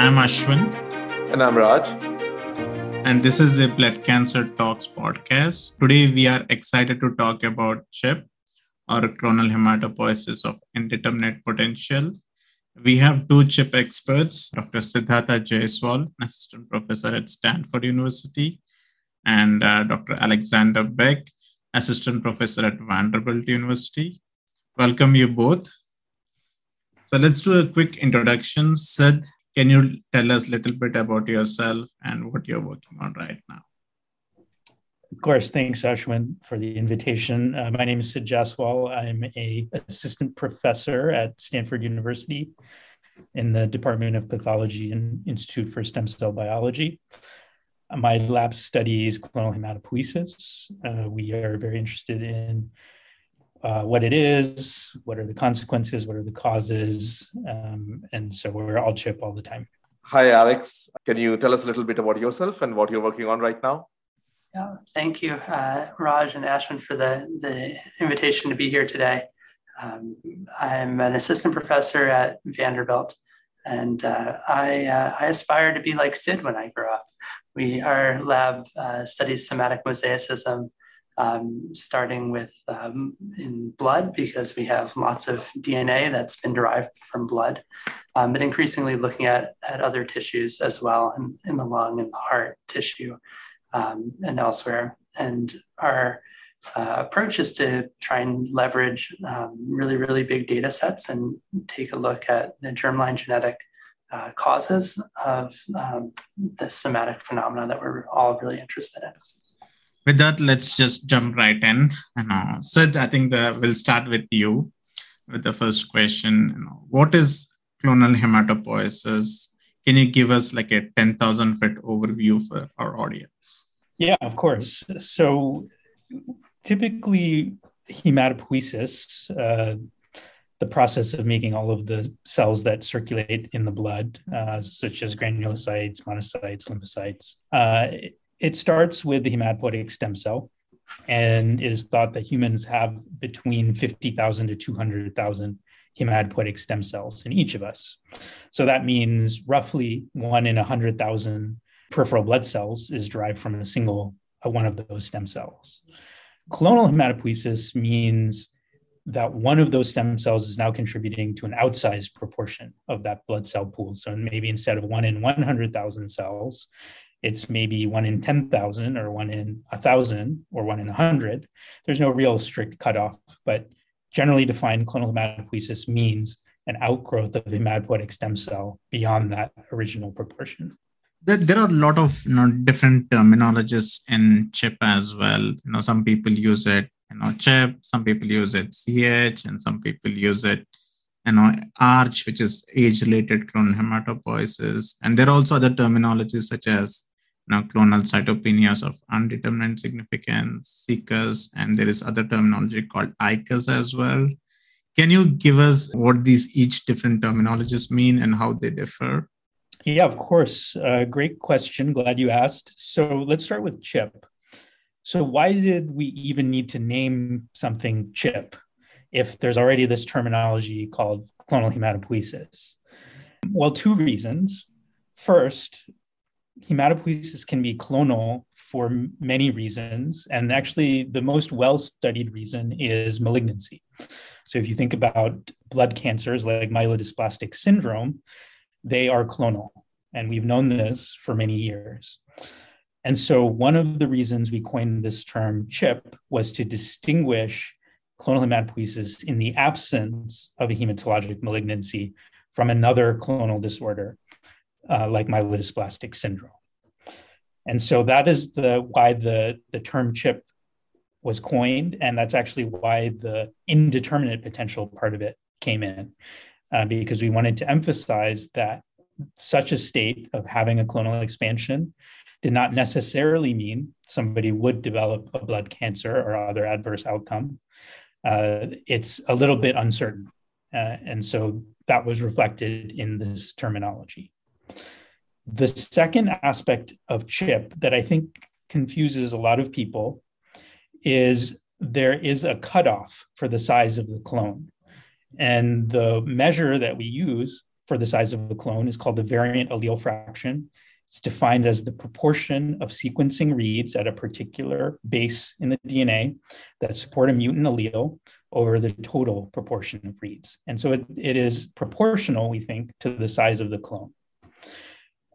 I'm Ashwin. And I'm Raj. And this is the Blood Cancer Talks podcast. Today, we are excited to talk about CHIP or clonal hematopoiesis of indeterminate potential. We have two CHIP experts, Dr. Siddhartha Jaiswal, assistant professor at Stanford University, and uh, Dr. Alexander Bick, assistant professor at Vanderbilt University. Welcome you both. So let's do a quick introduction. Sid, can you tell us a little bit about yourself and what you're working on right now? Of course, thanks, Ashwin, for the invitation. Uh, my name is Sid Jaiswal. I'm a assistant professor at Stanford University in the Department of Pathology and Institute for Stem Cell Biology. My lab studies clonal hematopoiesis. Uh, we are very interested in uh, what it is, what are the consequences, what are the causes, um, and so we're all chip all the time. Hi, Alex. Can you tell us a little bit about yourself and what you're working on right now? Yeah, thank you, uh, Raj and Ashwin, for the, the invitation to be here today. Um, I'm an assistant professor at Vanderbilt, and uh, I, uh, I aspire to be like Sid when I grow up. We our lab uh, studies somatic mosaicism, um, starting with um, in blood because we have lots of DNA that's been derived from blood, um, but increasingly looking at, at other tissues as well in, in the lung and the heart tissue um, and elsewhere. And our uh, approach is to try and leverage um, really, really big data sets and take a look at the germline genetic uh, causes of um, this somatic phenomena that we're all really interested in. With that, let's just jump right in. You know, Sid, I think the, we'll start with you with the first question. What is clonal hematopoiesis? Can you give us like a 10,000 foot overview for our audience? Yeah, of course. So typically, hematopoiesis, uh, the process of making all of the cells that circulate in the blood, uh, such as granulocytes, monocytes, lymphocytes, uh, it starts with the hematopoietic stem cell, and it is thought that humans have between 50,000 to 200,000 hematopoietic stem cells in each of us. So that means roughly one in 100,000 peripheral blood cells is derived from a single uh, one of those stem cells. Clonal hematopoiesis means that one of those stem cells is now contributing to an outsized proportion of that blood cell pool. So maybe instead of one in 100,000 cells, it's maybe one in 10,000 or one in a thousand or one in a hundred. There's no real strict cutoff, but generally defined clonal hematopoiesis means an outgrowth of hematopoietic stem cell beyond that original proportion. There are a lot of you know, different terminologies in CHIP as well. You know, some people use it, you know, CHIP, some people use it CH, and some people use it, you know, ARCH, which is age-related clonal hematopoiesis. And there are also other terminologies such as clonal cytopenias of undetermined significance, CCUS, and there is other terminology called ICUS as well. Can you give us what these each different terminologies mean and how they differ? Yeah, of course. Uh, great question. Glad you asked. So let's start with CHIP. So, why did we even need to name something CHIP if there's already this terminology called clonal hematopoiesis? Well, two reasons. First, hematopoiesis can be clonal for many reasons. And actually, the most well studied reason is malignancy. So, if you think about blood cancers like myelodysplastic syndrome, they are clonal. And we've known this for many years. And so, one of the reasons we coined this term CHIP was to distinguish clonal hematopoiesis in the absence of a hematologic malignancy from another clonal disorder uh, like myelodysplastic syndrome. And so that is the why the, the term chip was coined. And that's actually why the indeterminate potential part of it came in, uh, because we wanted to emphasize that such a state of having a clonal expansion did not necessarily mean somebody would develop a blood cancer or other adverse outcome. Uh, it's a little bit uncertain. Uh, and so that was reflected in this terminology. The second aspect of chip that I think confuses a lot of people is there is a cutoff for the size of the clone. And the measure that we use for the size of a clone is called the variant allele fraction. It's defined as the proportion of sequencing reads at a particular base in the DNA that support a mutant allele over the total proportion of reads. And so it, it is proportional, we think, to the size of the clone.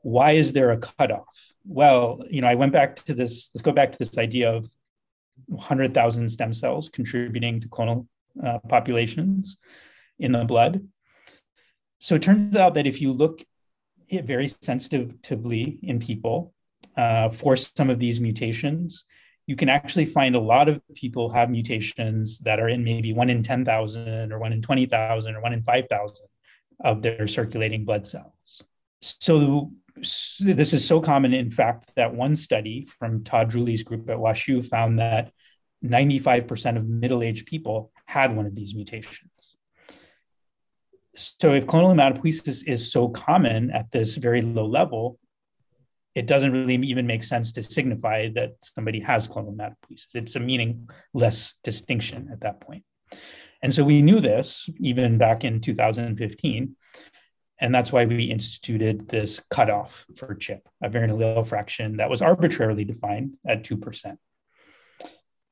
Why is there a cutoff? Well, you know, I went back to this, let's go back to this idea of 100,000 stem cells contributing to clonal uh, populations in the blood. So it turns out that if you look very sensitively in people uh, for some of these mutations, you can actually find a lot of people have mutations that are in maybe one in 10,000 or one in 20,000 or one in 5,000 of their circulating blood cells. So, this is so common, in fact, that one study from Todd Druley's group at WashU found that 95% of middle aged people had one of these mutations so if clonal hematopoiesis is so common at this very low level, it doesn't really even make sense to signify that somebody has clonal hematopoiesis. It's a meaningless distinction at that point. And so we knew this even back in 2015. And that's why we instituted this cutoff for CHIP, a variant allele fraction that was arbitrarily defined at 2%.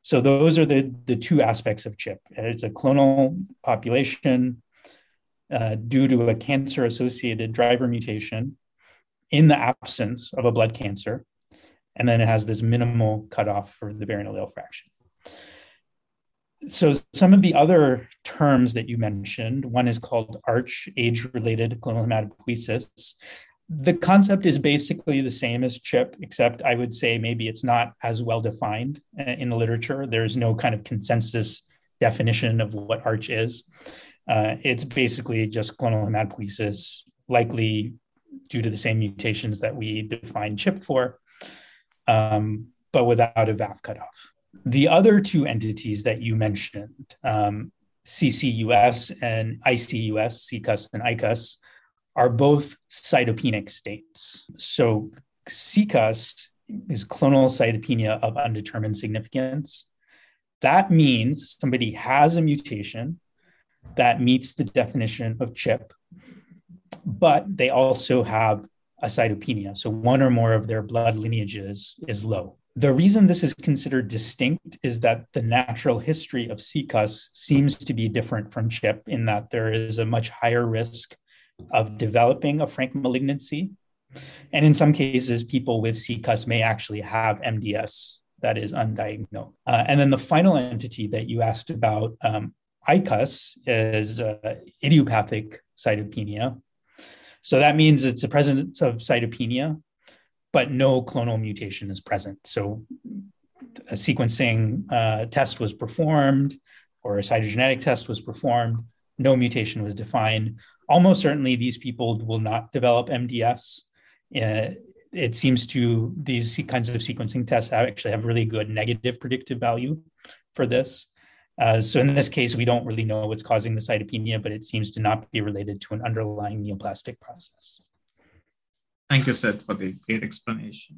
So those are the, the two aspects of CHIP. It's a clonal population uh, due to a cancer associated driver mutation in the absence of a blood cancer. And then it has this minimal cutoff for the variant allele fraction. So, some of the other terms that you mentioned, one is called ARCH, age related clonal hematopoiesis. The concept is basically the same as CHIP, except I would say maybe it's not as well defined uh, in the literature. There's no kind of consensus definition of what ARCH is. Uh, it's basically just clonal hematopoiesis, likely due to the same mutations that we define CHIP for, um, but without a VAF cutoff. The other two entities that you mentioned, um, CCUS and ICUS, CCUS and ICUS, are both cytopenic states. So CCUS is clonal cytopenia of undetermined significance. That means somebody has a mutation that meets the definition of chip, but they also have a cytopenia. So one or more of their blood lineages is low. The reason this is considered distinct is that the natural history of CCUS seems to be different from CHIP in that there is a much higher risk of developing a frank malignancy. And in some cases, people with CCUS may actually have MDS that is undiagnosed. Uh, and then the final entity that you asked about um, ICUS is uh, idiopathic cytopenia. So that means it's the presence of cytopenia, but no clonal mutation is present. So a sequencing uh, test was performed or a cytogenetic test was performed, no mutation was defined. Almost certainly, these people will not develop MDS. Uh, it seems to these kinds of sequencing tests actually have really good negative predictive value for this. Uh, so in this case, we don't really know what's causing the cytopenia, but it seems to not be related to an underlying neoplastic process. Thank you, Sid, for the great explanation.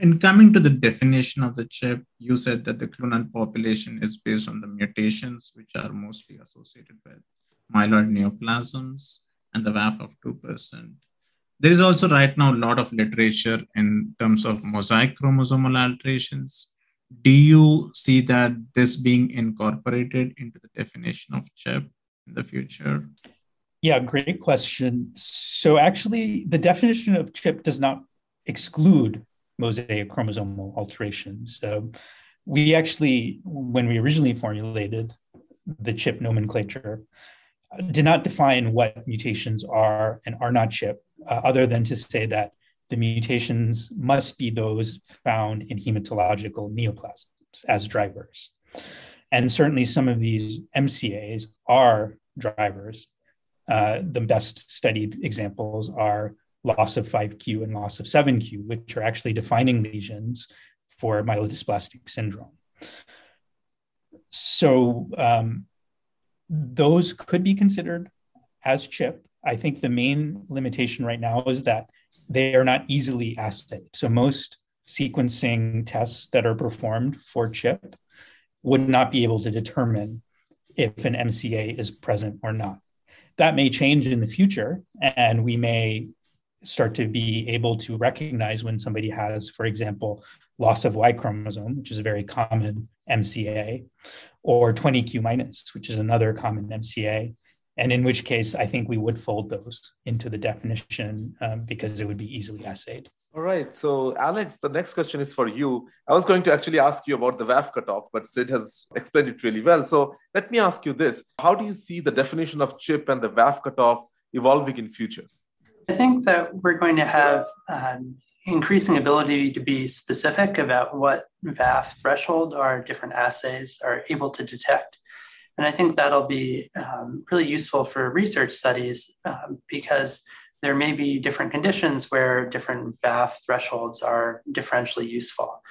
In coming to the definition of the chip, you said that the clonal population is based on the mutations, which are mostly associated with myeloid neoplasms and the VAF of 2%. There is also right now a lot of literature in terms of mosaic chromosomal alterations do you see that this being incorporated into the definition of chip in the future? Yeah, great question. So actually, the definition of chip does not exclude mosaic chromosomal alterations. So we actually, when we originally formulated the chip nomenclature, did not define what mutations are and are not chip, uh, other than to say that the mutations must be those found in hematological neoplasms as drivers. And certainly some of these MCAs are drivers. Uh, the best studied examples are loss of 5q and loss of 7q, which are actually defining lesions for myelodysplastic syndrome. So um, those could be considered as CHIP. I think the main limitation right now is that they are not easily assayed. So most sequencing tests that are performed for CHIP would not be able to determine if an MCA is present or not. That may change in the future, and we may start to be able to recognize when somebody has, for example, loss of Y chromosome, which is a very common MCA, or 20q minus, which is another common MCA. And in which case, I think we would fold those into the definition um, because it would be easily assayed. All right. So, Alex, the next question is for you. I was going to actually ask you about the VAF cutoff, but Sid has explained it really well. So, let me ask you this How do you see the definition of chip and the VAF cutoff evolving in future? I think that we're going to have um, increasing ability to be specific about what VAF threshold our different assays are able to detect. And I think that'll be um, really useful for research studies um, because there may be different conditions where different VAF thresholds are differentially useful.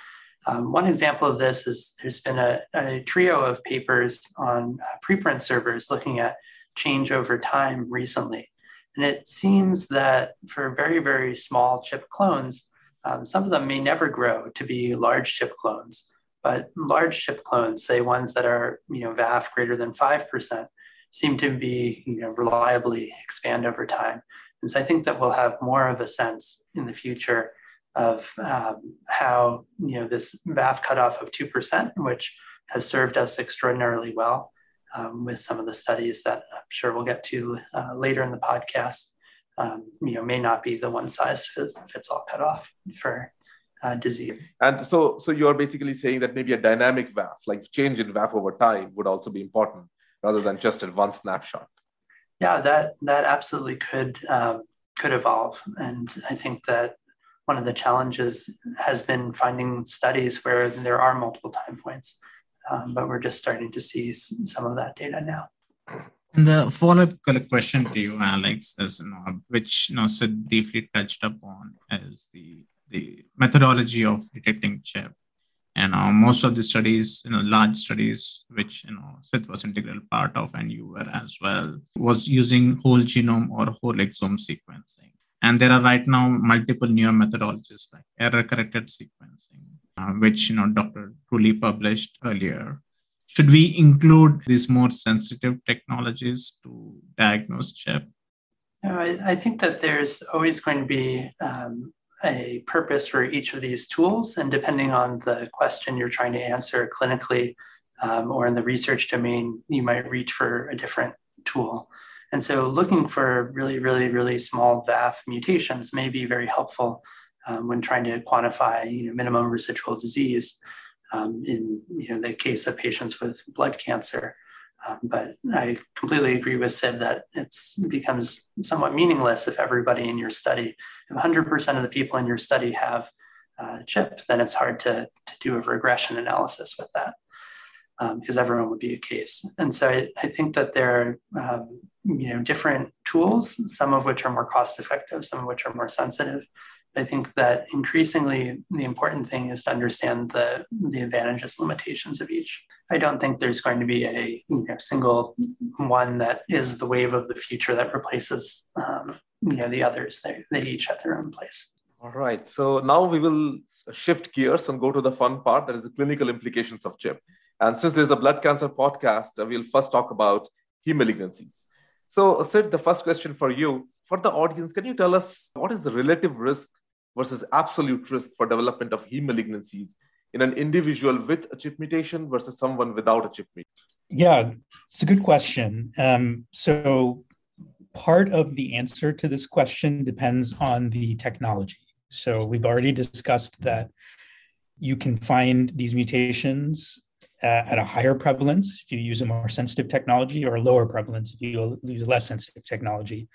Um, one example of this is there's been a, a trio of papers on uh, preprint servers looking at change over time recently. And it seems that for very, very small chip clones, um, some of them may never grow to be large chip clones, but large chip clones, say ones that are you know VAF greater than 5%, seem to be you know, reliably expand over time. And so I think that we'll have more of a sense in the future of um, how you know this VAF cutoff of 2%, which has served us extraordinarily well, um, with some of the studies that I'm sure we'll get to uh, later in the podcast. Um, you know, may not be the one size fits, fits all cutoff for uh, disease. And so, so you are basically saying that maybe a dynamic VAF, like change in VAF over time, would also be important rather than just at one snapshot. Yeah, that that absolutely could um, could evolve, and I think that one of the challenges has been finding studies where there are multiple time points um, but we're just starting to see some of that data now. And the follow-up question to you, Alex, is you know, which you know Sid briefly touched upon, is the the methodology of detecting chip. And uh, most of the studies, you know, large studies, which you know Sid was integral part of, and you were as well, was using whole genome or whole exome sequencing. And there are right now multiple newer methodologies like error-corrected sequencing, uh, which you know Dr. Druley published earlier. Should we include these more sensitive technologies to diagnose CHIP? No, I, I think that there's always going to be um, a purpose for each of these tools, and depending on the question you're trying to answer clinically um, or in the research domain, you might reach for a different tool. And so, looking for really, really, really small VAF mutations may be very helpful um, when trying to quantify you know, minimum residual disease um, in you know, the case of patients with blood cancer. Um, but I completely agree with Sid that it becomes somewhat meaningless if everybody in your study, if 100% of the people in your study have uh, CHIP, then it's hard to, to do a regression analysis with that because um, everyone would be a case. And so I, I think that there are um, you know different tools, some of which are more cost effective, some of which are more sensitive. I think that increasingly the important thing is to understand the, the advantages, limitations of each. I don't think there's going to be a you know, single one that is the wave of the future that replaces um, you know, the others. They, they each have their own place. All right. So now we will shift gears and go to the fun part that is the clinical implications of CHIP. And since there's a blood cancer podcast, uh, we'll first talk about heme malignancies. So, Sid, the first question for you, for the audience, can you tell us what is the relative risk versus absolute risk for development of heme malignancies in an individual with a chip mutation versus someone without a chip mutation? Yeah, it's a good question. Um, so, part of the answer to this question depends on the technology. So, we've already discussed that you can find these mutations uh, at a higher prevalence if you use a more sensitive technology or a lower prevalence if you use a less sensitive technology.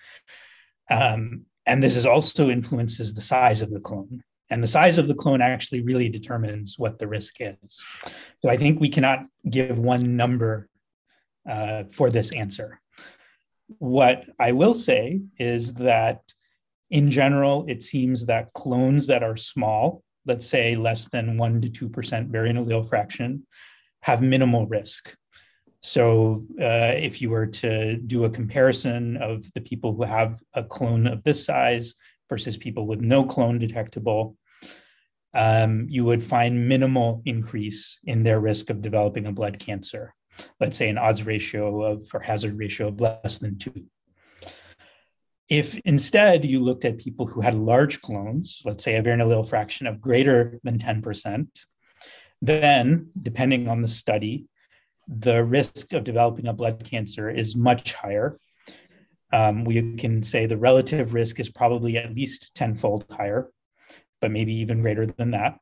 Um, and this is also influences the size of the clone. And the size of the clone actually really determines what the risk is. So I think we cannot give one number uh, for this answer. What I will say is that in general, it seems that clones that are small, let's say less than 1% to 2% variant allele fraction, have minimal risk. So, uh, if you were to do a comparison of the people who have a clone of this size versus people with no clone detectable, um, you would find minimal increase in their risk of developing a blood cancer. Let's say an odds ratio of or hazard ratio of less than two. If instead you looked at people who had large clones, let's say a variant allele fraction of greater than 10%, then depending on the study, the risk of developing a blood cancer is much higher. Um, we can say the relative risk is probably at least tenfold higher, but maybe even greater than that.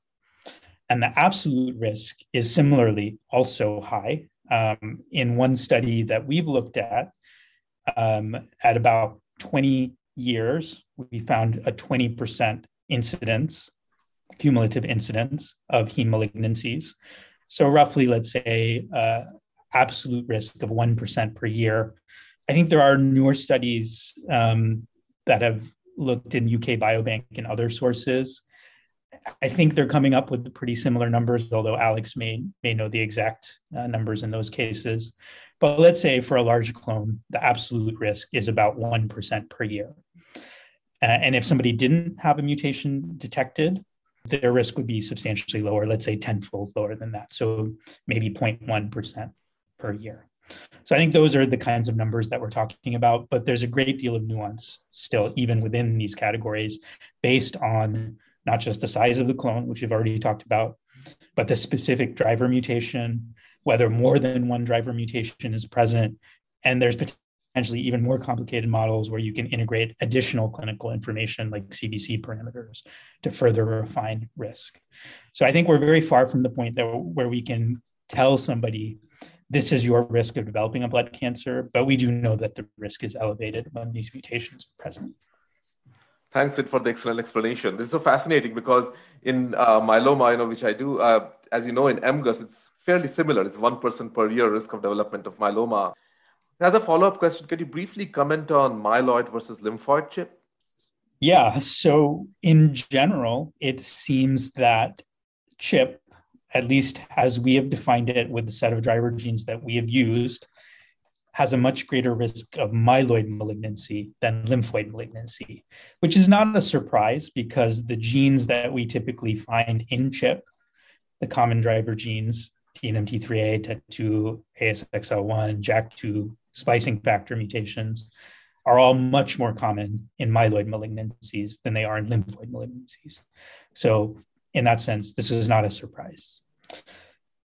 And the absolute risk is similarly also high. Um, in one study that we've looked at, um, at about 20 years, we found a 20% incidence, cumulative incidence of heme malignancies. So, roughly, let's say, uh, absolute risk of 1% per year. I think there are newer studies um, that have looked in UK Biobank and other sources. I think they're coming up with pretty similar numbers, although Alex may may know the exact uh, numbers in those cases. But let's say for a large clone, the absolute risk is about 1% per year. Uh, and if somebody didn't have a mutation detected, their risk would be substantially lower, let's say tenfold lower than that. So maybe 0.1% per year. So I think those are the kinds of numbers that we're talking about, but there's a great deal of nuance still, even within these categories, based on not just the size of the clone, which we've already talked about, but the specific driver mutation, whether more than one driver mutation is present. And there's potentially even more complicated models where you can integrate additional clinical information like CBC parameters to further refine risk. So I think we're very far from the point that where we can tell somebody this is your risk of developing a blood cancer, but we do know that the risk is elevated when these mutations are present. Thanks, Sid, for the excellent explanation. This is so fascinating because in uh, myeloma, you know, which I do, uh, as you know, in MGUS, it's fairly similar. It's one per year risk of development of myeloma. As a follow-up question, could you briefly comment on myeloid versus lymphoid chip? Yeah. So in general, it seems that chip, at least as we have defined it with the set of driver genes that we have used, has a much greater risk of myeloid malignancy than lymphoid malignancy, which is not a surprise because the genes that we typically find in CHIP, the common driver genes, DNMT3A, TET2, ASXL1, JAK2, splicing factor mutations, are all much more common in myeloid malignancies than they are in lymphoid malignancies. So, in that sense, this is not a surprise.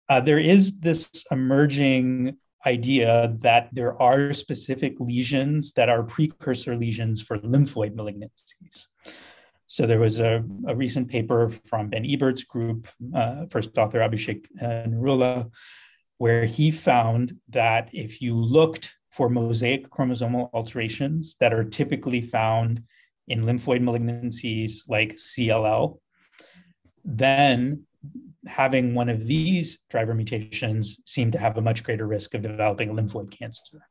Uh, there is this emerging idea that there are specific lesions that are precursor lesions for lymphoid malignancies. So there was a, a recent paper from Ben Ebert's group, uh, first author Abhishek uh, Niroula, where he found that if you looked for mosaic chromosomal alterations that are typically found in lymphoid malignancies like CLL, then having one of these driver mutations seem to have a much greater risk of developing lymphoid cancer.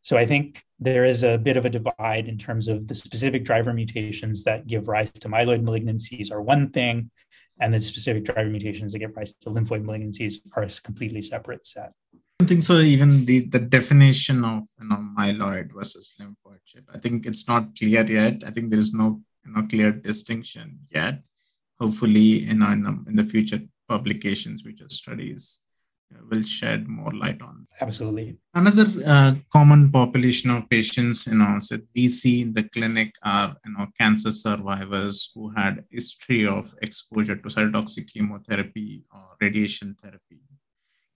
So I think there is a bit of a divide in terms of the specific driver mutations that give rise to myeloid malignancies are one thing, and the specific driver mutations that give rise to lymphoid malignancies are a completely separate set. I think so. Even the, the definition of you know myeloid versus lymphoid chip, I think it's not clear yet. I think there is no you know clear distinction yet hopefully in, in, in the future publications, future studies will shed more light on. Absolutely. Another uh, common population of patients, you know, that we see in the clinic are, you know, cancer survivors who had history of exposure to cytotoxic chemotherapy or radiation therapy.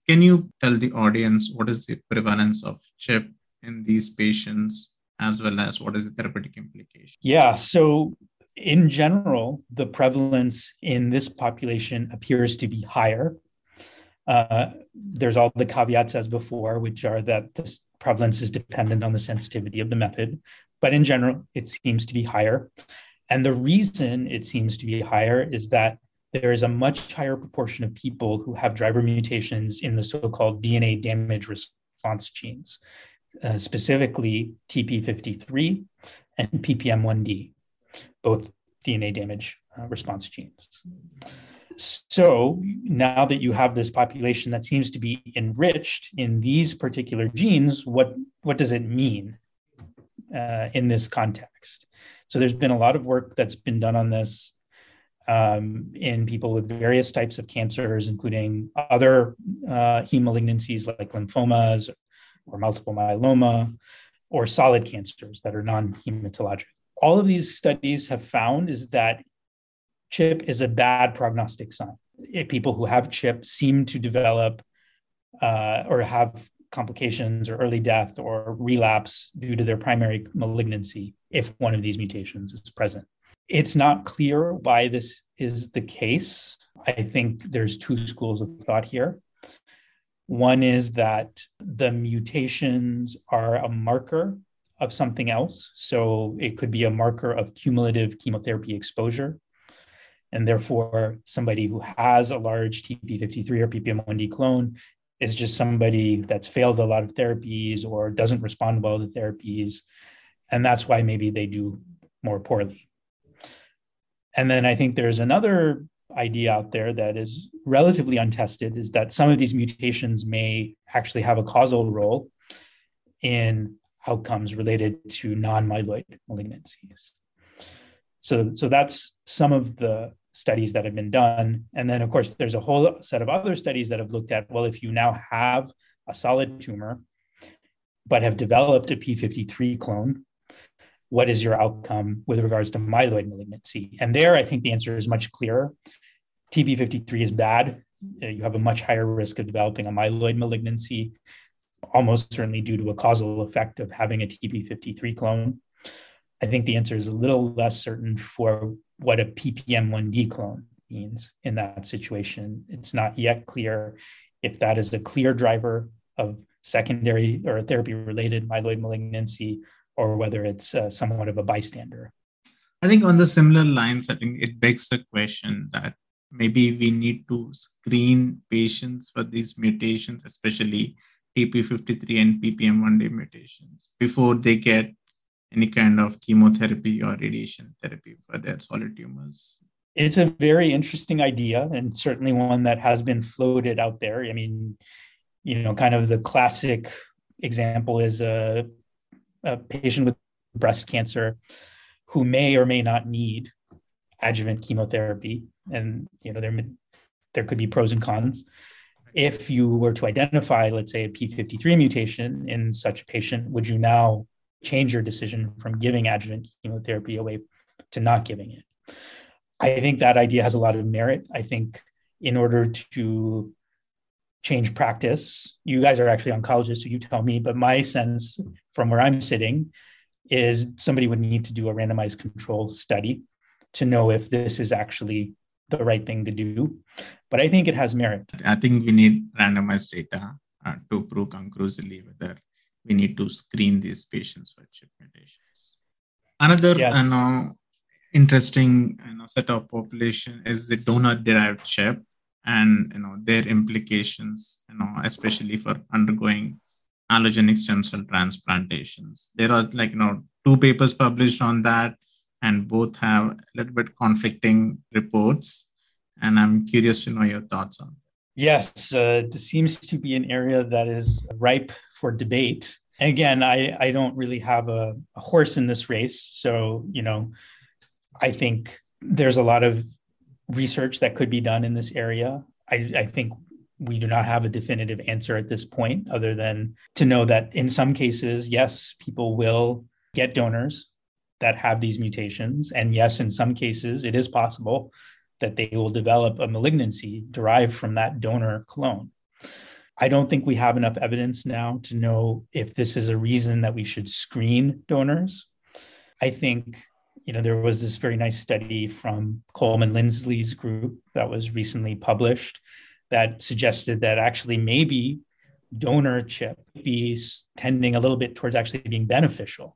Can you tell the audience what is the prevalence of CHIP in these patients, as well as what is the therapeutic implication? Yeah, so in general, the prevalence in this population appears to be higher. Uh, there's all the caveats as before, which are that this prevalence is dependent on the sensitivity of the method. But in general, it seems to be higher. And the reason it seems to be higher is that there is a much higher proportion of people who have driver mutations in the so called DNA damage response genes, uh, specifically TP53 and PPM1D both DNA damage uh, response genes. So now that you have this population that seems to be enriched in these particular genes, what, what does it mean uh, in this context? So there's been a lot of work that's been done on this um, in people with various types of cancers, including other uh, heme malignancies like lymphomas or multiple myeloma, or solid cancers that are non hematologic. All of these studies have found is that CHIP is a bad prognostic sign. People who have CHIP seem to develop uh, or have complications or early death or relapse due to their primary malignancy if one of these mutations is present. It's not clear why this is the case. I think there's two schools of thought here. One is that the mutations are a marker of something else. So it could be a marker of cumulative chemotherapy exposure. And therefore, somebody who has a large TP53 or PPM1D clone is just somebody that's failed a lot of therapies or doesn't respond well to therapies. And that's why maybe they do more poorly. And then I think there's another idea out there that is relatively untested is that some of these mutations may actually have a causal role in outcomes related to non-myeloid malignancies. So, so that's some of the studies that have been done. And then, of course, there's a whole set of other studies that have looked at well, if you now have a solid tumor, but have developed a P53 clone, what is your outcome with regards to myeloid malignancy? And there, I think the answer is much clearer. TP53 is bad. Uh, you have a much higher risk of developing a myeloid malignancy, almost certainly due to a causal effect of having a TP53 clone. I think the answer is a little less certain for what a PPM1D clone means in that situation. It's not yet clear if that is a clear driver of secondary or therapy related myeloid malignancy or whether it's uh, somewhat of a bystander. I think on the similar lines, I think it begs the question that maybe we need to screen patients for these mutations, especially TP53 and PPM1D mutations, before they get any kind of chemotherapy or radiation therapy for their solid tumors? It's a very interesting idea and certainly one that has been floated out there. I mean, you know, kind of the classic example is a, a patient with breast cancer who may or may not need adjuvant chemotherapy. And, you know, there, there could be pros and cons. If you were to identify, let's say, a P53 mutation in such a patient, would you now change your decision from giving adjuvant chemotherapy away to not giving it. I think that idea has a lot of merit. I think in order to change practice, you guys are actually oncologists, so you tell me, but my sense from where I'm sitting is somebody would need to do a randomized control study to know if this is actually the right thing to do. But I think it has merit. I think we need randomized data uh, to prove conclusively whether we need to screen these patients for chip mutations. Another you know, interesting know, set of population is the donor-derived chip and you know their implications, you know, especially for undergoing allogenic stem cell transplantations. There are like you know two papers published on that, and both have a little bit conflicting reports. And I'm curious to know your thoughts on. That. Yes, uh, this seems to be an area that is ripe for debate. And again, I, I don't really have a, a horse in this race. So, you know, I think there's a lot of research that could be done in this area. I, I think we do not have a definitive answer at this point, other than to know that in some cases, yes, people will get donors that have these mutations. And yes, in some cases, it is possible that they will develop a malignancy derived from that donor clone. I don't think we have enough evidence now to know if this is a reason that we should screen donors. I think, you know, there was this very nice study from Coleman Lindsley's group that was recently published that suggested that actually maybe donor chip be tending a little bit towards actually being beneficial.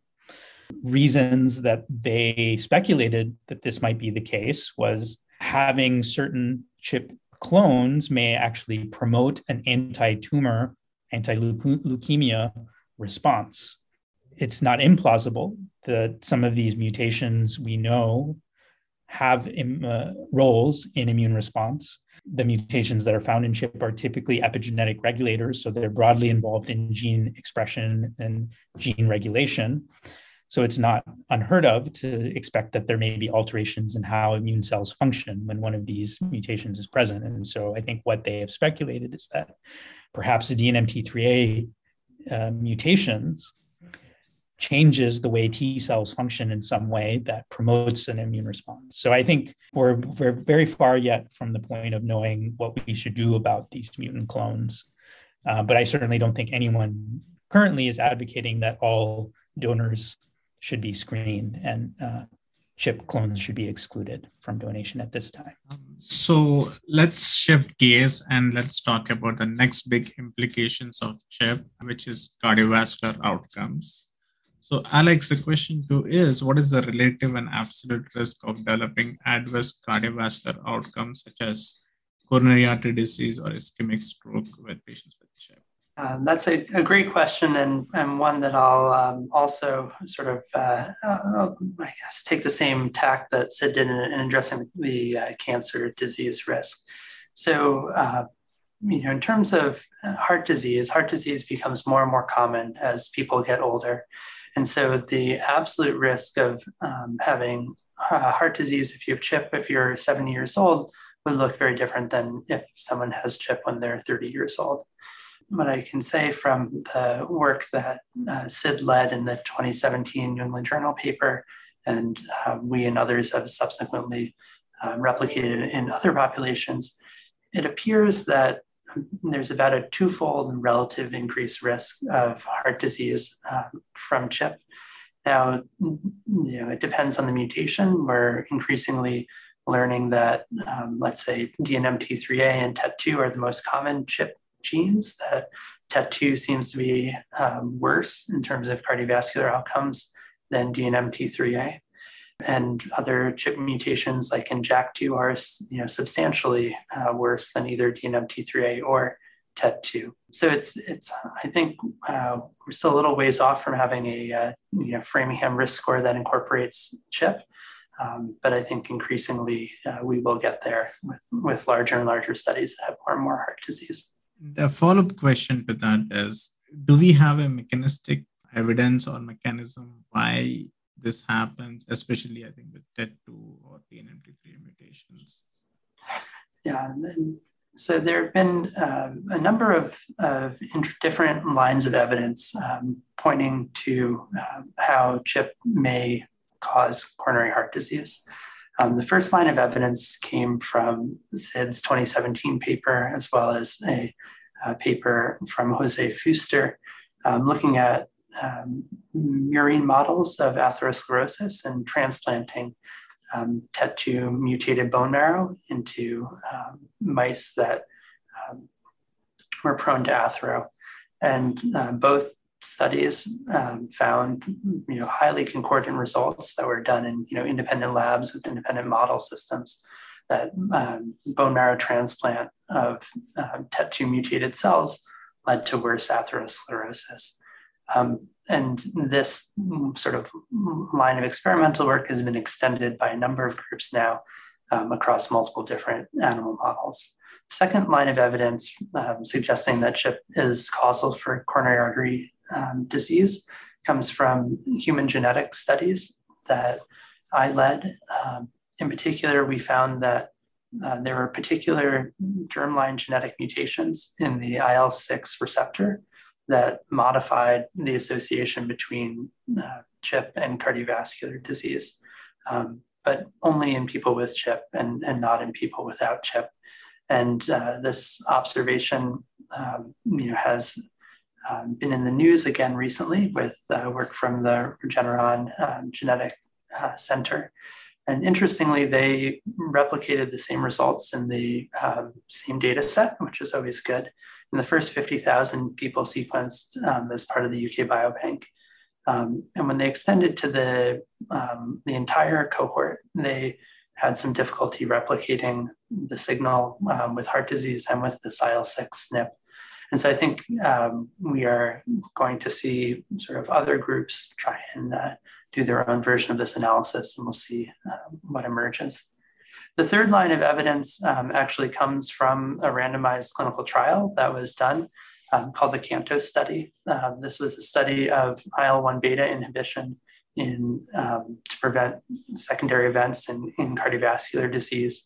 Reasons that they speculated that this might be the case was having certain chip clones may actually promote an anti tumor, anti leukemia response. It's not implausible that some of these mutations we know have Im, uh, roles in immune response. The mutations that are found in CHIP are typically epigenetic regulators, so they're broadly involved in gene expression and gene regulation. So it's not unheard of to expect that there may be alterations in how immune cells function when one of these mutations is present. And so I think what they have speculated is that perhaps the DNMT3A uh, mutations changes the way T cells function in some way that promotes an immune response. So I think we're, we're very far yet from the point of knowing what we should do about these mutant clones. Uh, but I certainly don't think anyone currently is advocating that all donors should be screened and uh, chip clones should be excluded from donation at this time. So let's shift gears and let's talk about the next big implications of chip, which is cardiovascular outcomes. So, Alex, the question two is what is the relative and absolute risk of developing adverse cardiovascular outcomes such as coronary artery disease or ischemic stroke with patients with CHIP? Uh, that's a, a, great question and, and one that I'll um, also sort of, uh, uh, I guess, take the same tack that Sid did in, in addressing the uh, cancer disease risk. So, uh, you know, in terms of heart disease, heart disease becomes more and more common as people get older. And so the absolute risk of um, having uh, heart disease if you have CHIP, if you're 70 years old, would look very different than if someone has CHIP when they're 30 years old. What I can say from the work that uh, Sid led in the 2017 New England Journal paper, and uh, we and others have subsequently uh, replicated in other populations, it appears that there's about a twofold relative increased risk of heart disease um, from CHIP. Now, you know, it depends on the mutation. We're increasingly learning that, um, let's say, DNMT3A and TET2 are the most common CHIP genes, that TET2 seems to be um, worse in terms of cardiovascular outcomes than DNMT3A and other chip mutations like in JAK2 are you know, substantially uh, worse than either DNMT3A or TET2. So it's, it's I think uh, we're still a little ways off from having a uh, you know, Framingham risk score that incorporates chip. Um, but I think increasingly uh, we will get there with, with larger and larger studies that have more and more heart disease. The follow up question to that is Do we have a mechanistic evidence or mechanism why this happens, especially I think with TET2 or DNMT3 mutations? Yeah, so there have been uh, a number of, of different lines of evidence um, pointing to uh, how CHIP may cause coronary heart disease. Um, the first line of evidence came from Sid's 2017 paper, as well as a, a paper from Jose Fuster, um, looking at um, murine models of atherosclerosis and transplanting um, TET2 mutated bone marrow into um, mice that um, were prone to athero. And uh, both studies um, found you know, highly concordant results that were done in you know, independent labs with independent model systems that um, bone marrow transplant of uh, TET2 mutated cells led to worse atherosclerosis. Um, and this sort of line of experimental work has been extended by a number of groups now um, across multiple different animal models. Second line of evidence um, suggesting that CHIP is causal for coronary artery um, disease comes from human genetic studies that I led. Um, in particular, we found that uh, there were particular germline genetic mutations in the IL 6 receptor that modified the association between uh, CHIP and cardiovascular disease, um, but only in people with CHIP and, and not in people without CHIP. And uh, this observation um, you know, has um, been in the news again recently with uh, work from the Regeneron um, Genetic uh, Center. And interestingly, they replicated the same results in the um, same data set, which is always good and the first 50,000 people sequenced um, as part of the UK Biobank. Um, and when they extended to the, um, the entire cohort, they had some difficulty replicating the signal um, with heart disease and with the IL-6 SNP. And so I think um, we are going to see sort of other groups try and uh, do their own version of this analysis, and we'll see uh, what emerges. The third line of evidence um, actually comes from a randomized clinical trial that was done um, called the CANTOS study. Um, this was a study of IL 1 beta inhibition in, um, to prevent secondary events in, in cardiovascular disease.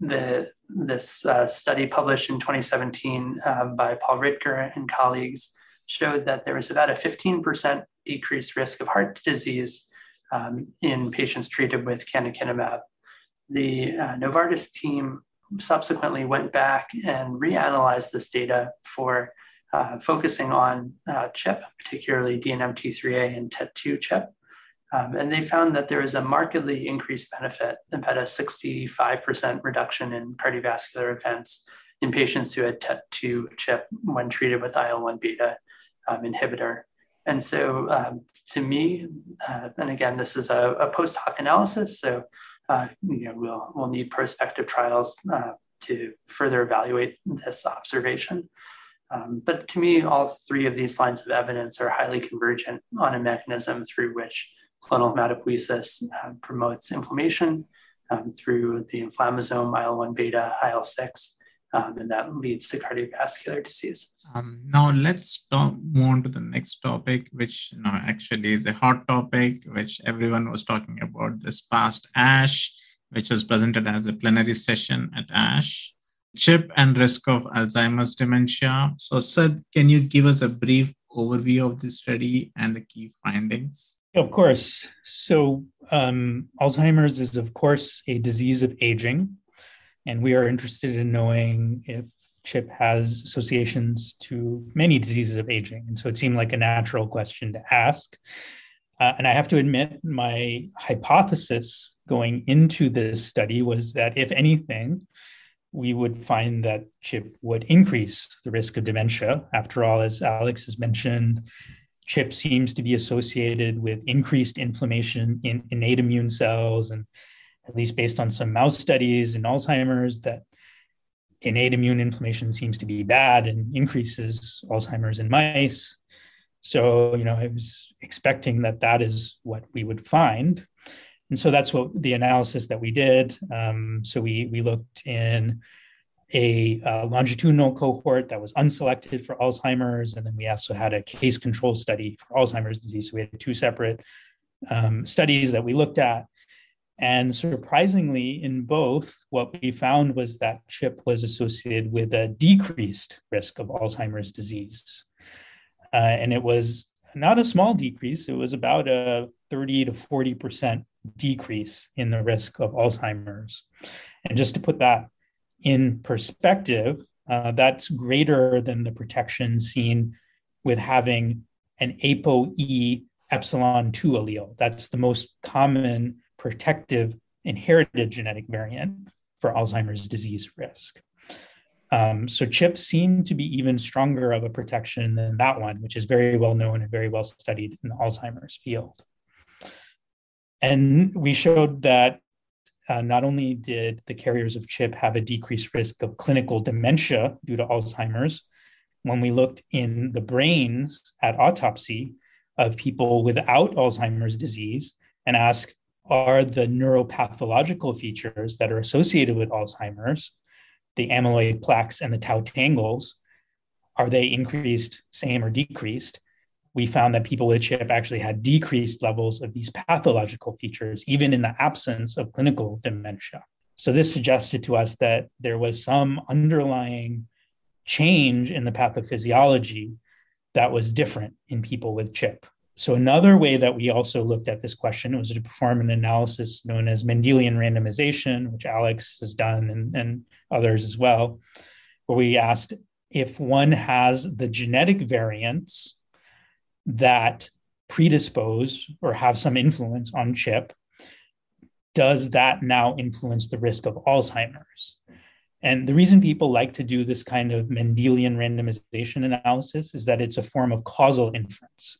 The, this uh, study published in 2017 um, by Paul Ridker and colleagues showed that there was about a 15% decreased risk of heart disease um, in patients treated with canakinumab. The uh, Novartis team subsequently went back and reanalyzed this data for uh, focusing on uh, CHIP, particularly DNMT3A and TET2 CHIP. Um, and they found that there is a markedly increased benefit, about a 65% reduction in cardiovascular events in patients who had TET2 CHIP when treated with IL-1 beta um, inhibitor. And so um, to me, uh, and again, this is a, a post hoc analysis, so uh, you know, we'll, we'll need prospective trials uh, to further evaluate this observation. Um, but to me, all three of these lines of evidence are highly convergent on a mechanism through which clonal hematopoiesis uh, promotes inflammation um, through the inflammasome IL-1 beta, IL-6, um, and that leads to cardiovascular disease. Um, now let's talk, move on to the next topic, which you know, actually is a hot topic, which everyone was talking about this past ASH, which was presented as a plenary session at ASH. CHIP and risk of Alzheimer's dementia. So, Sid, can you give us a brief overview of this study and the key findings? Of course. So, um, Alzheimer's is, of course, a disease of aging. And we are interested in knowing if CHIP has associations to many diseases of aging. And so it seemed like a natural question to ask. Uh, and I have to admit, my hypothesis going into this study was that if anything, we would find that CHIP would increase the risk of dementia. After all, as Alex has mentioned, CHIP seems to be associated with increased inflammation in innate immune cells and at least based on some mouse studies in Alzheimer's, that innate immune inflammation seems to be bad and increases Alzheimer's in mice. So, you know, I was expecting that that is what we would find. And so that's what the analysis that we did. Um, so we, we looked in a uh, longitudinal cohort that was unselected for Alzheimer's. And then we also had a case control study for Alzheimer's disease. So we had two separate um, studies that we looked at. And surprisingly, in both, what we found was that CHIP was associated with a decreased risk of Alzheimer's disease. Uh, and it was not a small decrease, it was about a 30 to 40% decrease in the risk of Alzheimer's. And just to put that in perspective, uh, that's greater than the protection seen with having an ApoE epsilon 2 allele. That's the most common protective inherited genetic variant for Alzheimer's disease risk. Um, so CHIP seemed to be even stronger of a protection than that one, which is very well known and very well studied in the Alzheimer's field. And we showed that uh, not only did the carriers of CHIP have a decreased risk of clinical dementia due to Alzheimer's, when we looked in the brains at autopsy of people without Alzheimer's disease and asked, are the neuropathological features that are associated with Alzheimer's, the amyloid plaques and the tau tangles, are they increased, same, or decreased? We found that people with CHIP actually had decreased levels of these pathological features, even in the absence of clinical dementia. So, this suggested to us that there was some underlying change in the pathophysiology that was different in people with CHIP. So another way that we also looked at this question was to perform an analysis known as Mendelian randomization, which Alex has done and, and others as well, where we asked if one has the genetic variants that predispose or have some influence on CHIP, does that now influence the risk of Alzheimer's? And the reason people like to do this kind of Mendelian randomization analysis is that it's a form of causal inference.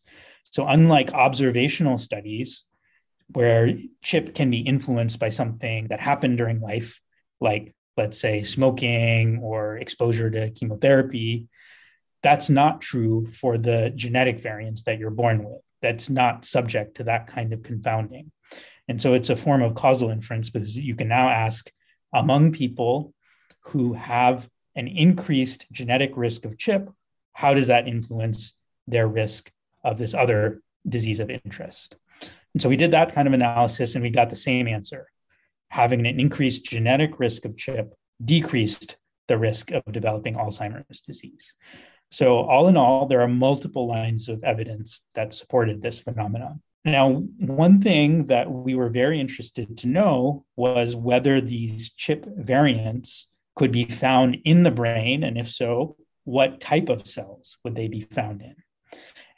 So, unlike observational studies, where CHIP can be influenced by something that happened during life, like let's say smoking or exposure to chemotherapy, that's not true for the genetic variants that you're born with. That's not subject to that kind of confounding. And so it's a form of causal inference because you can now ask among people who have an increased genetic risk of CHIP, how does that influence their risk of this other disease of interest. And so we did that kind of analysis and we got the same answer. Having an increased genetic risk of CHIP decreased the risk of developing Alzheimer's disease. So, all in all, there are multiple lines of evidence that supported this phenomenon. Now, one thing that we were very interested to know was whether these chip variants could be found in the brain, and if so, what type of cells would they be found in?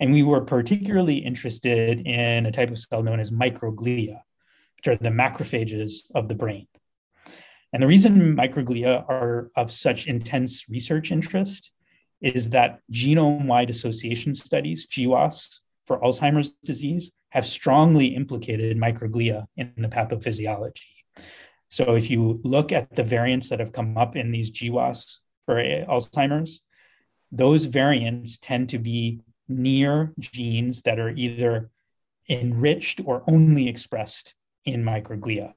And we were particularly interested in a type of cell known as microglia, which are the macrophages of the brain. And the reason microglia are of such intense research interest is that genome wide association studies, GWAS, for Alzheimer's disease have strongly implicated microglia in the pathophysiology. So if you look at the variants that have come up in these GWAS for Alzheimer's, those variants tend to be near genes that are either enriched or only expressed in microglia.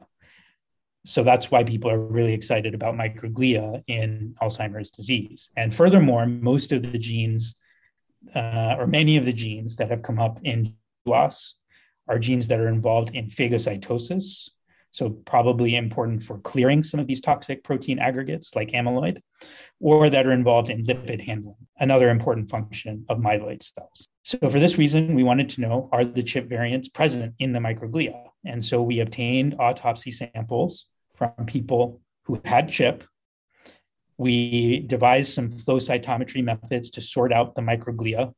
So that's why people are really excited about microglia in Alzheimer's disease. And furthermore, most of the genes, uh, or many of the genes that have come up in GWAS, are genes that are involved in phagocytosis, so probably important for clearing some of these toxic protein aggregates like amyloid, or that are involved in lipid handling, another important function of myeloid cells. So for this reason, we wanted to know, are the chip variants present in the microglia? And so we obtained autopsy samples from people who had chip. We devised some flow cytometry methods to sort out the microglia.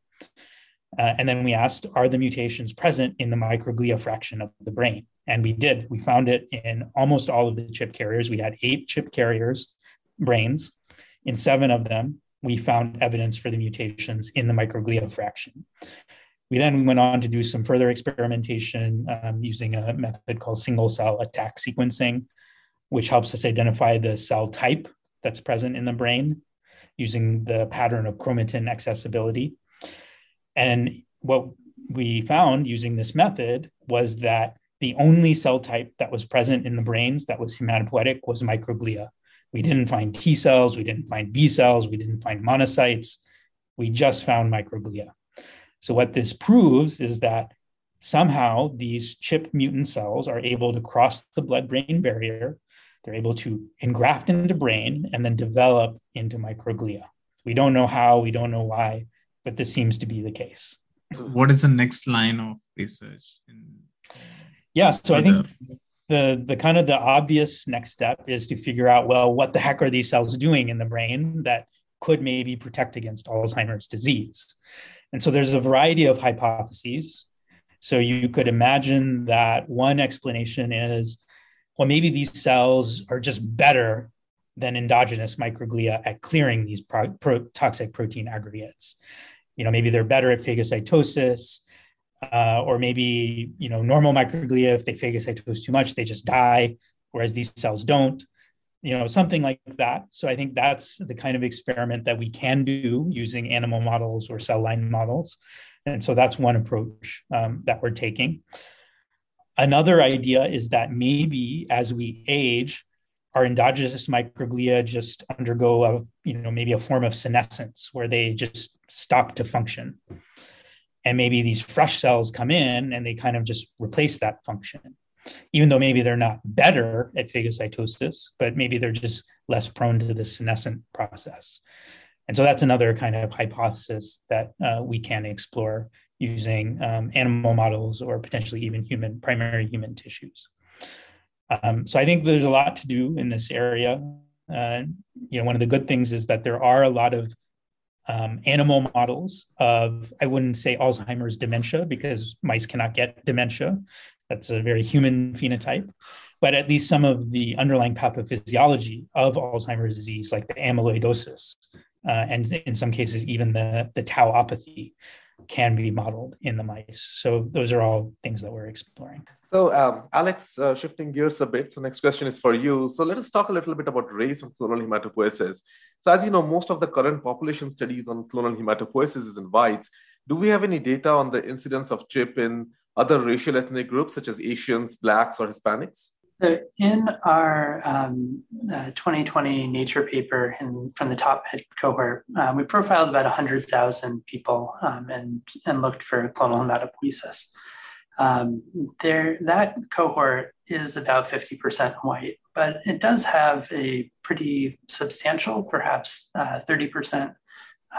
Uh, and then we asked, are the mutations present in the microglia fraction of the brain? And we did. We found it in almost all of the chip carriers. We had eight chip carriers, brains. In seven of them, we found evidence for the mutations in the microglia fraction. We then went on to do some further experimentation um, using a method called single cell ATAC sequencing, which helps us identify the cell type that's present in the brain using the pattern of chromatin accessibility. And what we found using this method was that the only cell type that was present in the brains that was hematopoietic was microglia. We didn't find T cells, we didn't find B cells, we didn't find monocytes. We just found microglia. So, what this proves is that somehow these chip mutant cells are able to cross the blood brain barrier. They're able to engraft into brain and then develop into microglia. We don't know how, we don't know why, but this seems to be the case. What is the next line of research? In- yeah so i think the the kind of the obvious next step is to figure out well what the heck are these cells doing in the brain that could maybe protect against alzheimer's disease? And so there's a variety of hypotheses. So you could imagine that one explanation is well maybe these cells are just better than endogenous microglia at clearing these pro- pro- toxic protein aggregates. You know maybe they're better at phagocytosis uh, or maybe you know normal microglia if they phagocytose too much they just die whereas these cells don't you know something like that. So i think that's the kind of experiment that we can do using animal models or cell line models. And so that's one approach um, that we're taking. Another idea is that maybe as we age our endogenous microglia just undergo a you know maybe a form of senescence where they just stop to function and maybe these fresh cells come in and they kind of just replace that function. Even though maybe they're not better at phagocytosis but maybe they're just less prone to the senescent process. And so that's another kind of hypothesis that uh, we can explore using um, animal models or potentially even human primary human tissues. Um, so i think there's a lot to do in this area. Uh, you know one of the good things is that there are a lot of um, animal models of, I wouldn't say Alzheimer's dementia because mice cannot get dementia. That's a very human phenotype. But at least some of the underlying pathophysiology of Alzheimer's disease, like the amyloidosis, uh, and in some cases, even the, the tauopathy, can be modeled in the mice. So those are all things that we're exploring. So, um, Alex, uh, shifting gears a bit. So, next question is for you. So, let us talk a little bit about race and clonal hematopoiesis. So, as you know, most of the current population studies on clonal hematopoiesis is in whites. Do we have any data on the incidence of CHIP in other racial ethnic groups such as Asians, Blacks, or Hispanics? So in our um, uh, 2020 Nature paper in, from the TOPMed cohort, uh, we profiled about 100,000 people um, and, and looked for clonal hematopoiesis. Um, there, that cohort is about 50% white, but it does have a pretty substantial, perhaps uh, 30%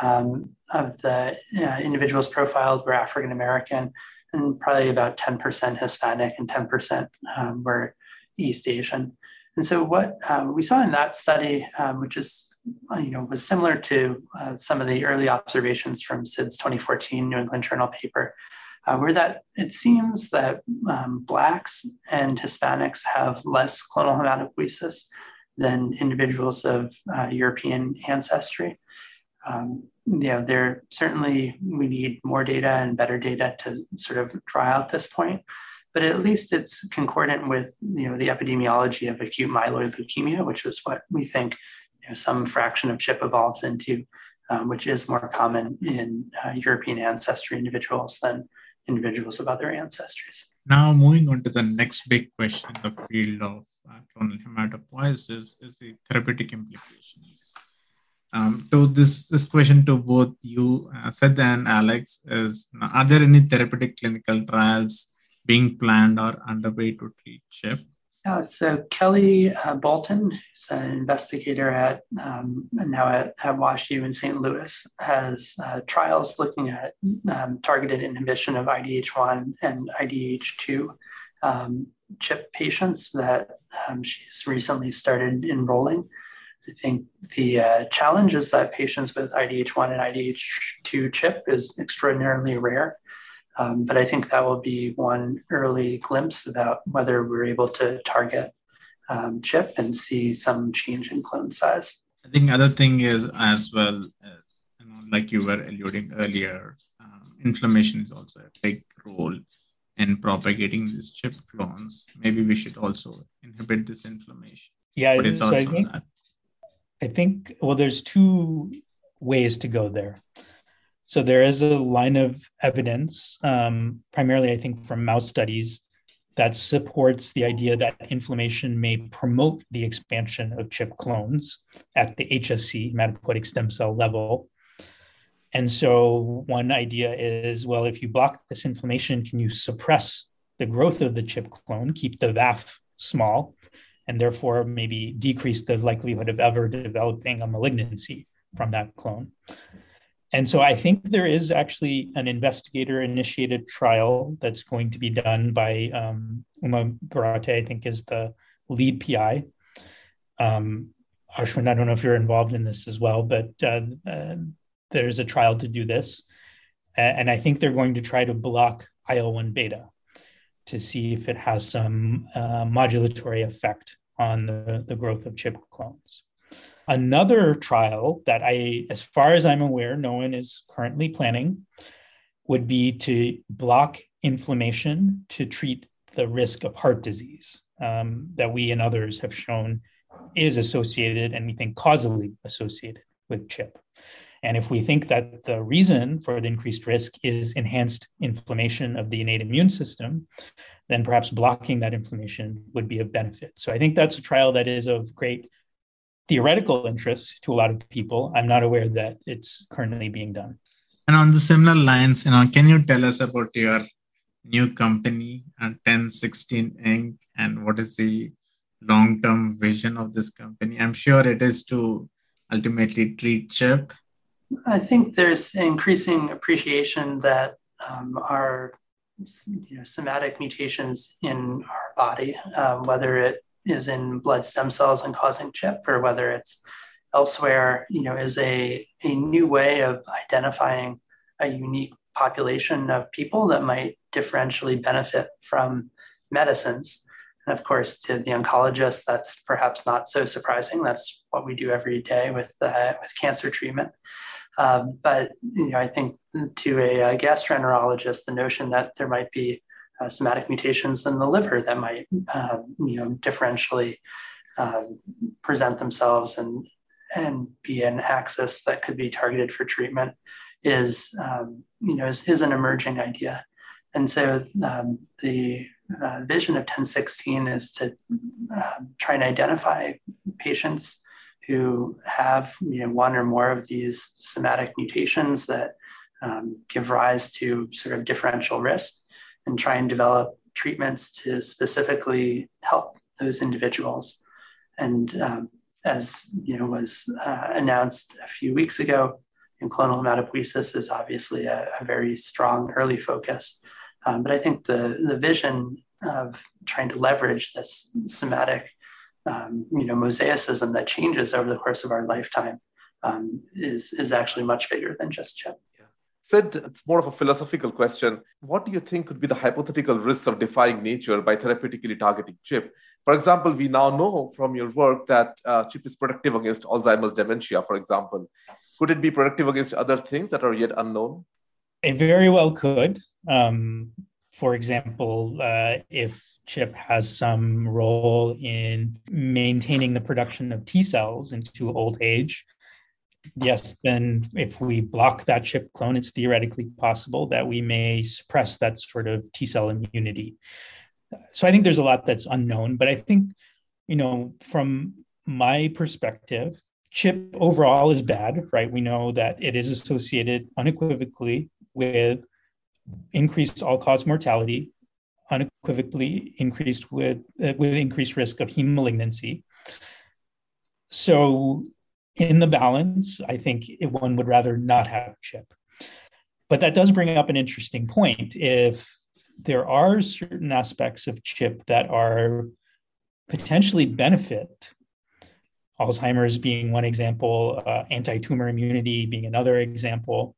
um, of the uh, individuals profiled were African American, and probably about 10% Hispanic and 10% um, were East Asian. And so what um, we saw in that study, um, which is uh, you know was similar to uh, some of the early observations from Sid's 2014 New England Journal paper, uh, where that it seems that um, Blacks and Hispanics have less clonal hematopoiesis than individuals of uh, European ancestry. Um, you know, there certainly we need more data and better data to sort of draw out this point, but at least it's concordant with you know the epidemiology of acute myeloid leukemia, which is what we think you know, some fraction of CHIP evolves into, um, which is more common in uh, European ancestry individuals than individuals of other ancestries. Now, moving on to the next big question in the field of uh, clonal hematopoiesis is the therapeutic implications. Um, to this, this question to both you, uh, Sid and Alex, is are there any therapeutic clinical trials being planned or underway to treat CHIP? Uh, so Kelly uh, Bolton, who's an investigator at um, now at, at WashU in St. Louis, has uh, trials looking at um, targeted inhibition of IDH1 and IDH2 um, CHIP patients that um, she's recently started enrolling. I think the uh, challenge is that patients with IDH1 and IDH2 CHIP is extraordinarily rare. Um, but I think that will be one early glimpse about whether we're able to target um, chip and see some change in clone size. I think other thing is as well as you know, like you were alluding earlier, um, inflammation is also a big role in propagating these chip clones. Maybe we should also inhibit this inflammation. Yeah, so I think, I think well, there's two ways to go there. So there is a line of evidence, um, primarily I think from mouse studies, that supports the idea that inflammation may promote the expansion of chip clones at the HSC, hematopoietic stem cell level. And so one idea is, well, if you block this inflammation, can you suppress the growth of the chip clone, keep the VAF small, and therefore maybe decrease the likelihood of ever developing a malignancy from that clone? And so I think there is actually an investigator initiated trial that's going to be done by um, Uma Borate, I think is the lead PI. Um, Ashwin, I don't know if you're involved in this as well, but uh, uh, there's a trial to do this. And I think they're going to try to block IL 1 beta to see if it has some uh, modulatory effect on the, the growth of chip clones. Another trial that I, as far as I'm aware, no one is currently planning would be to block inflammation to treat the risk of heart disease um, that we and others have shown is associated and we think causally associated with CHIP. And if we think that the reason for the increased risk is enhanced inflammation of the innate immune system, then perhaps blocking that inflammation would be of benefit. So I think that's a trial that is of great theoretical interest to a lot of people. I'm not aware that it's currently being done. And on the similar lines, you know, can you tell us about your new company, uh, 1016 Inc., and what is the long-term vision of this company? I'm sure it is to ultimately treat CHIP. I think there's increasing appreciation that um, our you know, somatic mutations in our body, um, whether it is in blood stem cells and causing chip or whether it's elsewhere, you know, is a, a new way of identifying a unique population of people that might differentially benefit from medicines. And of course, to the oncologist, that's perhaps not so surprising. That's what we do every day with uh, with cancer treatment. Um, but you know, I think to a, a gastroenterologist, the notion that there might be uh, somatic mutations in the liver that might, uh, you know, differentially uh, present themselves and and be an axis that could be targeted for treatment is, um, you know, is, is an emerging idea. And so um, the uh, vision of 1016 is to uh, try and identify patients who have you know, one or more of these somatic mutations that um, give rise to sort of differential risk and try and develop treatments to specifically help those individuals. And um, as you know was uh, announced a few weeks ago, and clonal hematopoiesis is obviously a, a very strong early focus. Um, but I think the, the vision of trying to leverage this somatic um, you know, mosaicism that changes over the course of our lifetime um, is, is actually much bigger than just CHIP. Sid, it's more of a philosophical question. What do you think could be the hypothetical risks of defying nature by therapeutically targeting CHIP? For example, we now know from your work that uh, CHIP is protective against Alzheimer's dementia, for example. Could it be protective against other things that are yet unknown? It very well could. Um, for example, uh, if chip has some role in maintaining the production of T cells into old age, yes, then if we block that chip clone, it's theoretically possible that we may suppress that sort of T cell immunity. So I think there's a lot that's unknown, but I think, you know, from my perspective, chip overall is bad, right? We know that it is associated unequivocally with increased all cause mortality, unequivocally increased with uh, with increased risk of heme malignancy. So in the balance, I think one would rather not have chip. But that does bring up an interesting point. If there are certain aspects of chip that are potentially benefit, Alzheimer's being one example, uh, anti tumor immunity being another example,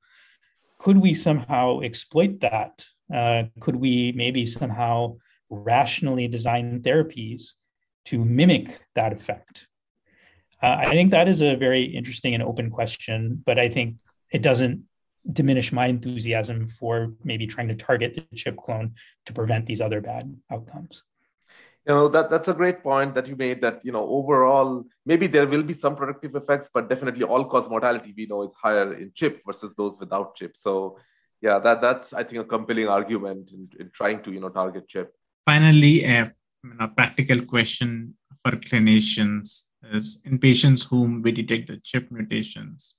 could we somehow exploit that? Uh, could we maybe somehow rationally design therapies to mimic that effect? Uh, I think that is a very interesting and open question, but I think it doesn't diminish my enthusiasm for maybe trying to target the chip clone to prevent these other bad outcomes. You know that that's a great point that you made. That you know overall maybe there will be some productive effects, but definitely all cause mortality we know is higher in chip versus those without chip. So yeah, that that's I think a compelling argument in, in trying to you know target chip. Finally, a, a practical question for clinicians is in patients whom we detect the chip mutations,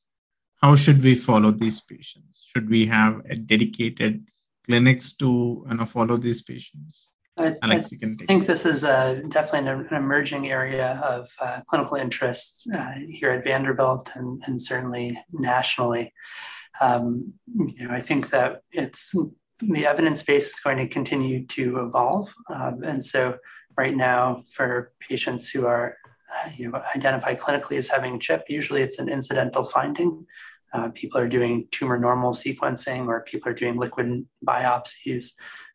how should we follow these patients? Should we have a dedicated clinics to you know, follow these patients? I, Alex, I think this is a, definitely an, an, emerging area of uh, clinical interest uh, here at Vanderbilt and, and certainly nationally. Um, you know, I think that it's the evidence base is going to continue to evolve, um, and so right now for patients who are you know, identified clinically as having CHIP, usually it's an incidental finding. Uh, people are doing tumor normal sequencing or people are doing liquid biopsies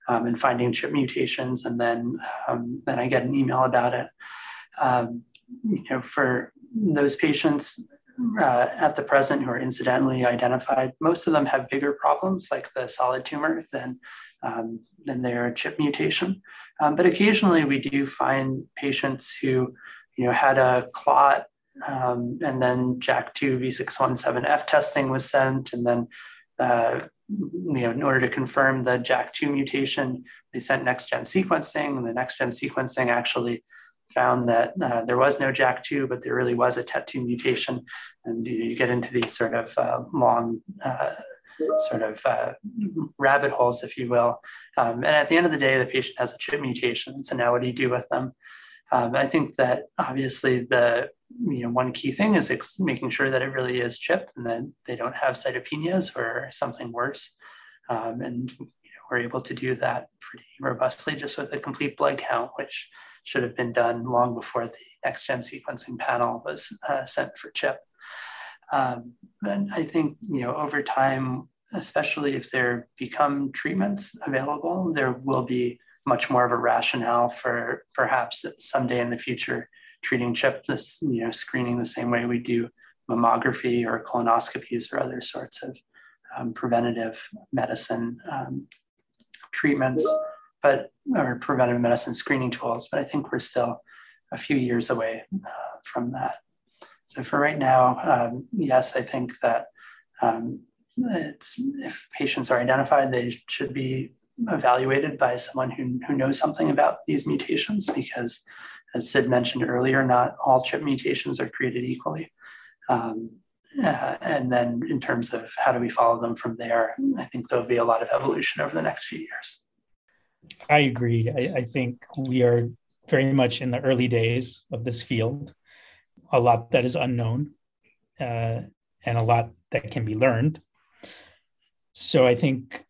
um, and finding chip mutations, and then um, then I get an email about it. Um, you know, for those patients uh, at the present who are incidentally identified, most of them have bigger problems like the solid tumor than um, than their chip mutation. Um, but occasionally, we do find patients who you know, had a clot, um, and then JAK2 V617F testing was sent, and then uh, you know, in order to confirm the JAK2 mutation, they sent next gen sequencing, and the next gen sequencing actually found that uh, there was no JAK2, but there really was a TET2 mutation. And you, you get into these sort of uh, long, uh, sort of uh, rabbit holes, if you will. Um, and at the end of the day, the patient has a chip mutation. So now what do you do with them? Um, I think that obviously the you know one key thing is ex- making sure that it really is chip and that they don't have cytopenias or something worse. Um, and you know, we're able to do that pretty robustly just with a complete blood count, which should have been done long before the next gen sequencing panel was uh, sent for chip. Um, and I think you know over time, especially if there become treatments available, there will be much more of a rationale for perhaps someday in the future treating chip this you know screening the same way we do mammography or colonoscopies or other sorts of um, preventative medicine um, treatments but or preventive medicine screening tools but i think we're still a few years away uh, from that. So for right now um, yes i think that um, it's if patients are identified they should be evaluated by someone who, who knows something about these mutations because as sid mentioned earlier not all chip mutations are created equally. Um, uh, and then in terms of how do we follow them from there i think there'll be a lot of evolution over the next few years. I agree. I, I think we are very much in the early days of this field. A lot that is unknown uh, and a lot that can be learned. So I think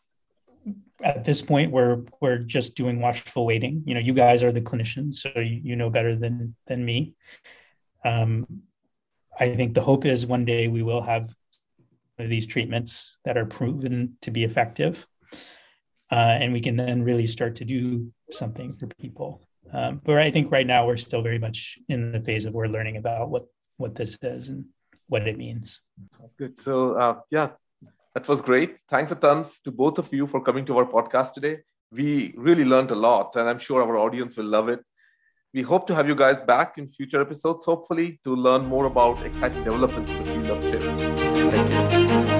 at this point we're we're just doing watchful waiting. You know, you guys are the clinicians, so you, you know better than than me. Um, I think the hope is one day we will have these treatments that are proven to be effective, uh, and we can then really start to do something for people. Um, but I think right now we're still very much in the phase of we're learning about what what this is and what it means. Sounds good. So uh, yeah, that was great. Thanks a ton to both of you for coming to our podcast today. We really learned a lot, and I'm sure our audience will love it. We hope to have you guys back in future episodes, hopefully, to learn more about exciting developments in the field of chip. Thank you.